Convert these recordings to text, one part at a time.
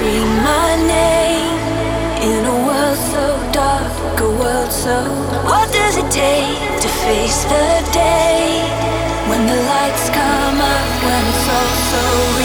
scream my name in a world so dark, a world so. What does it take to face the day when the lights come up, when it's all so?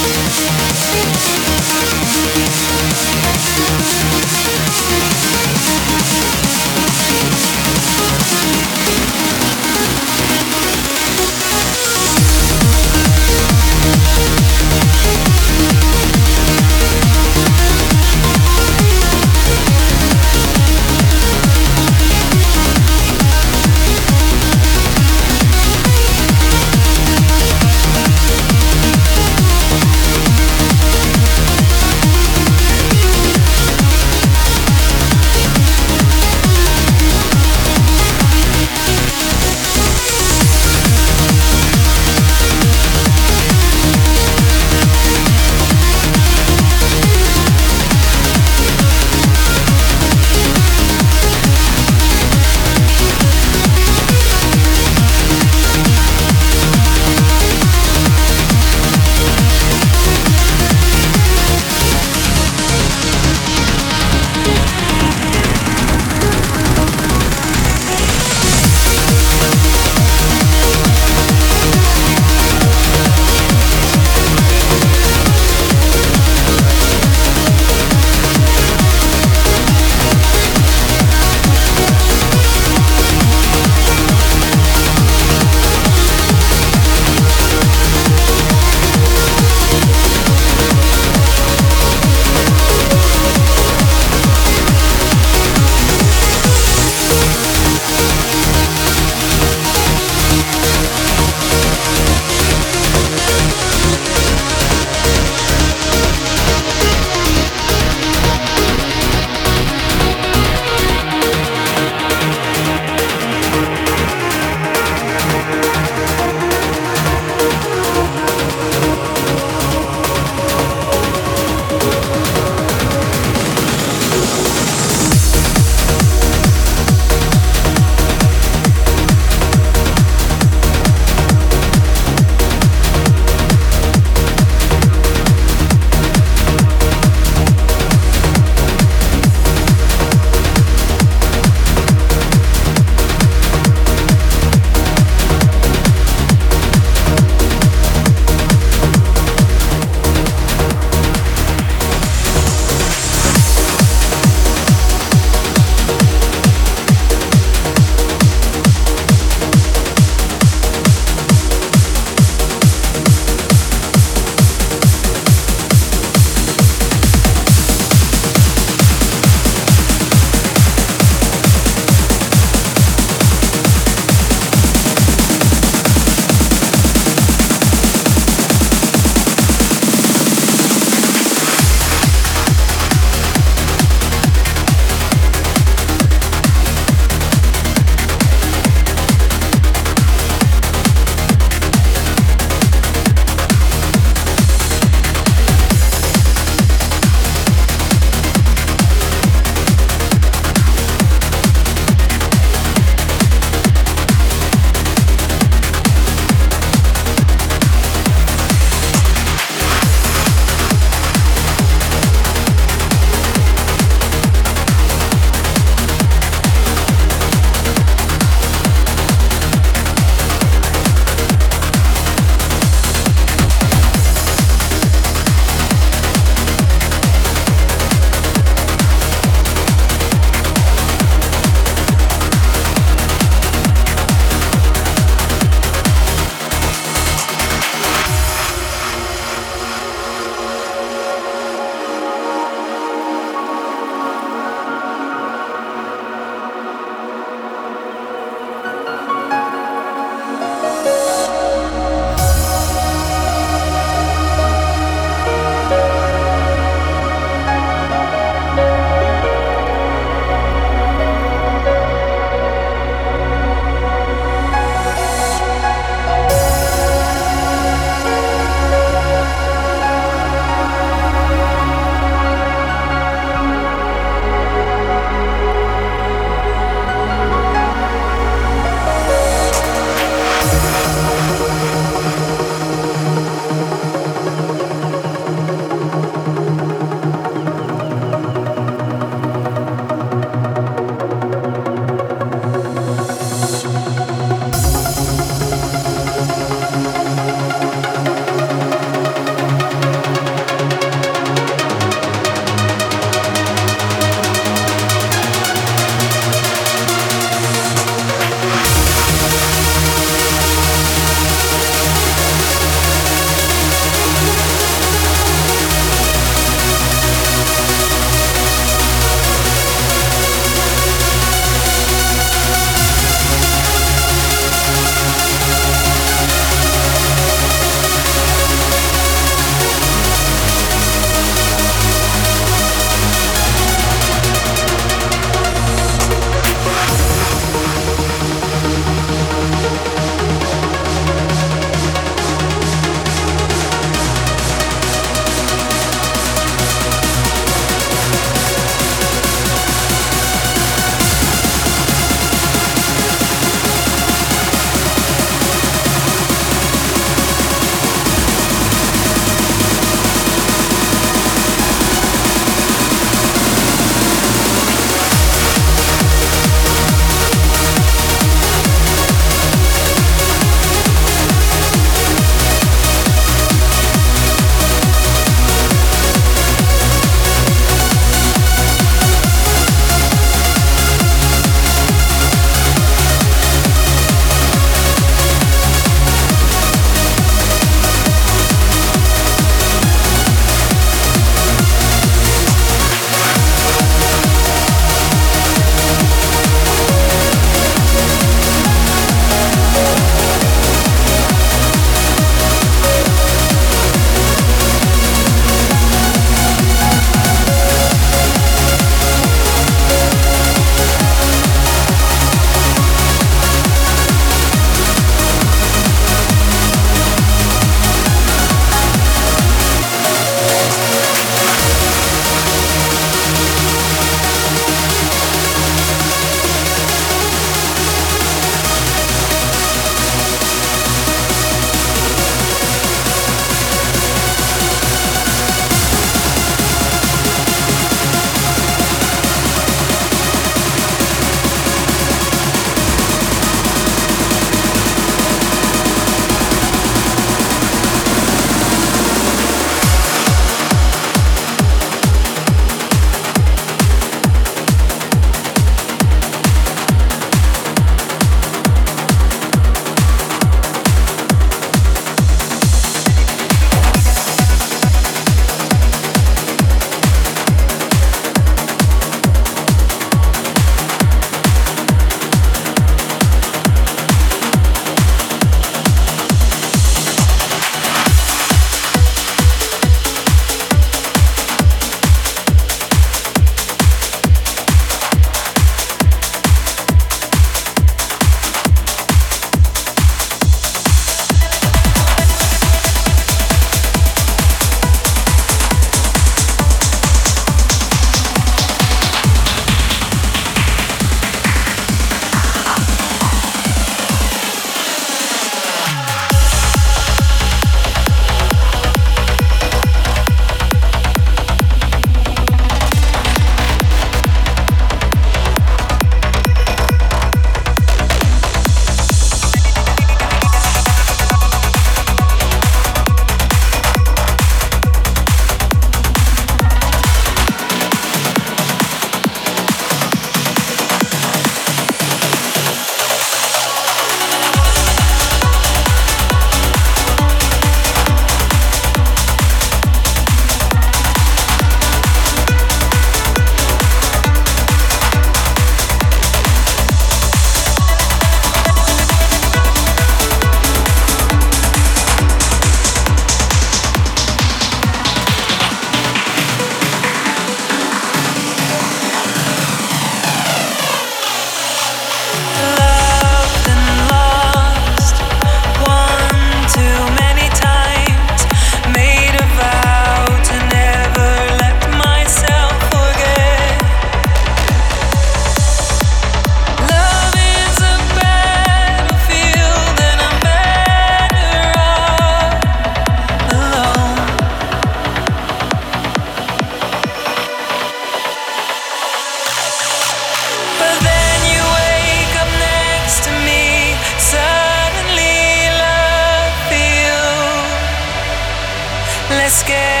scared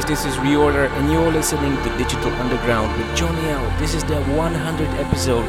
guys, this is Reorder, and you're listening to Digital Underground with Johnny L. This is the 100th episode.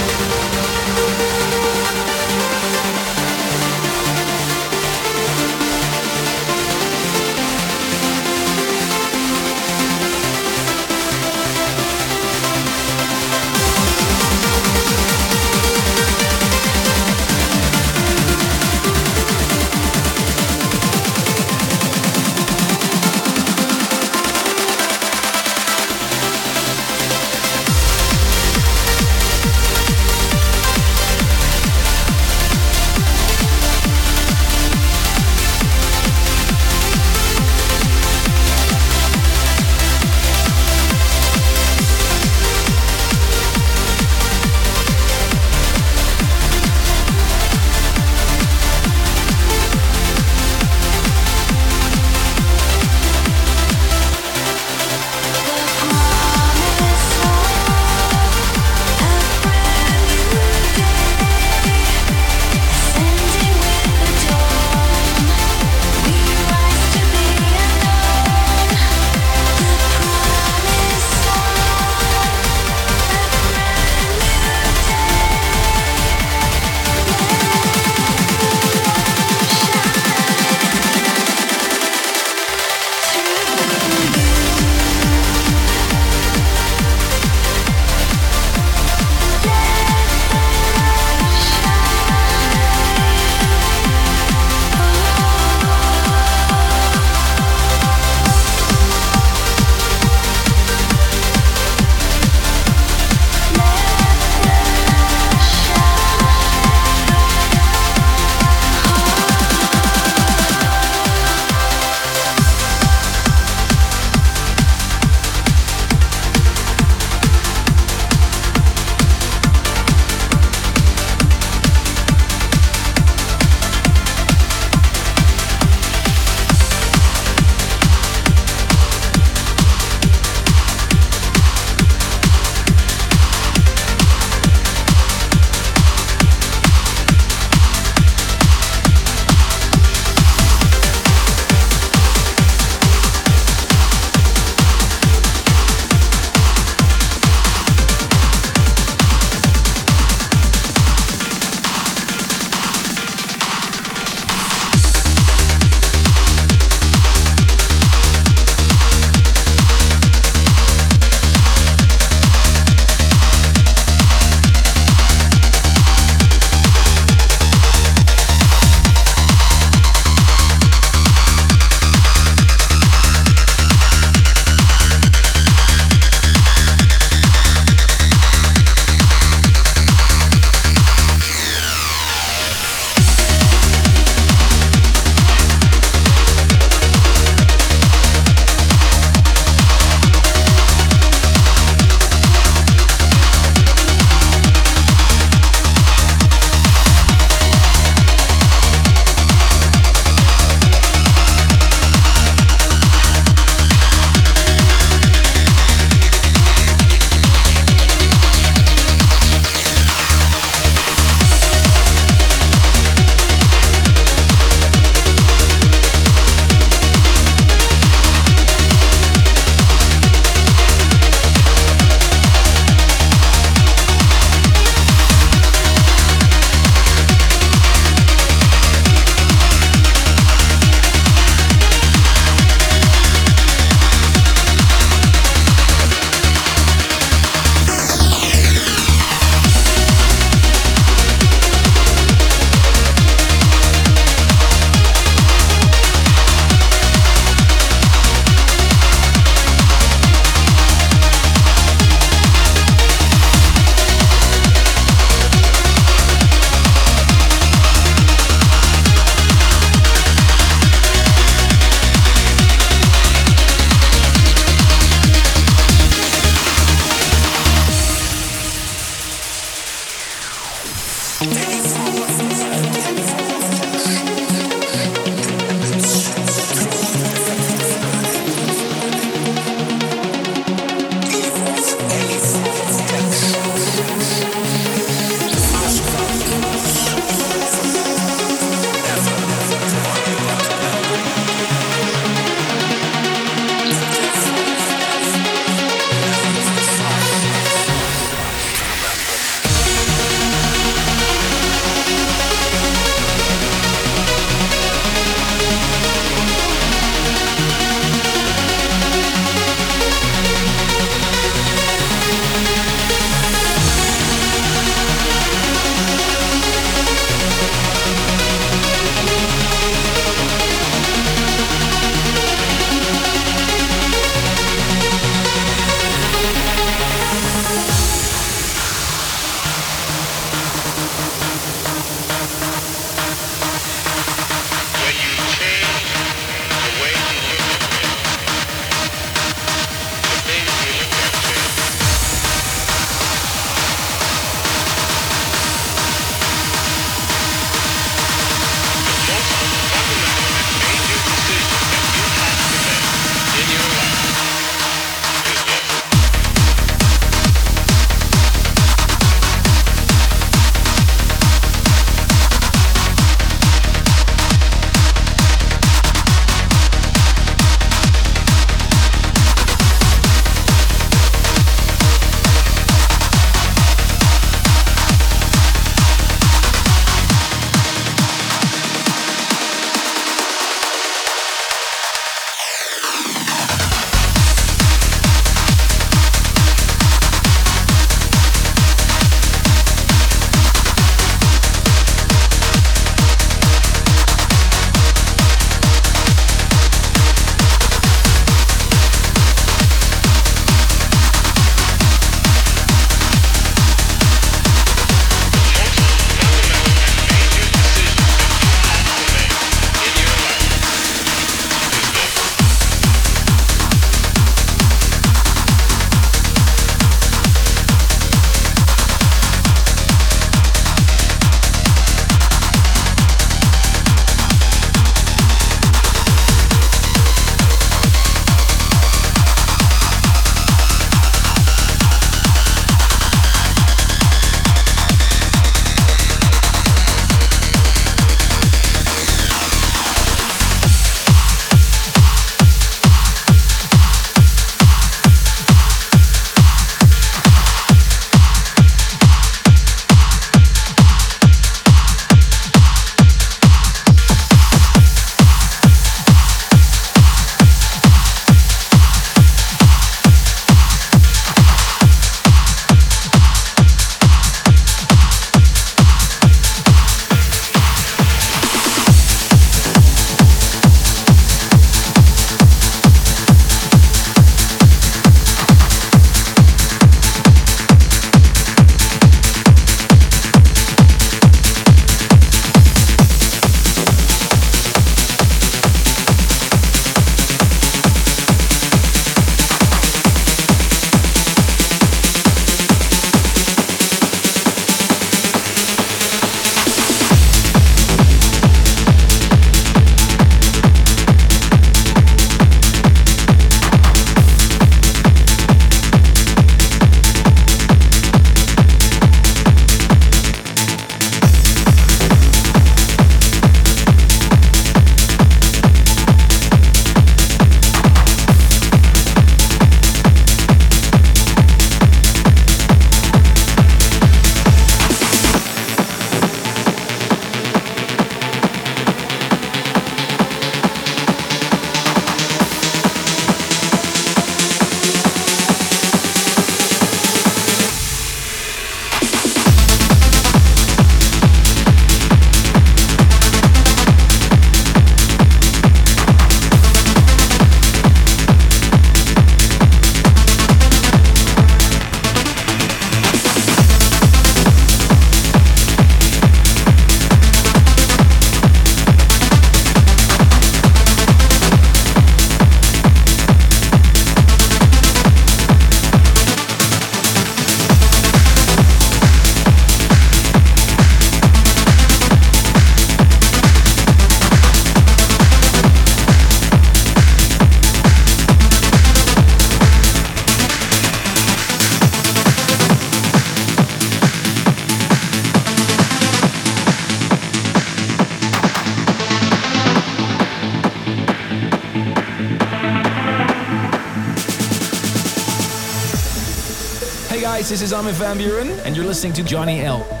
This is Armin van Buuren, and you're listening to Johnny L.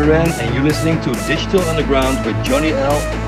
Duran, and you're listening to Digital Underground with Johnny L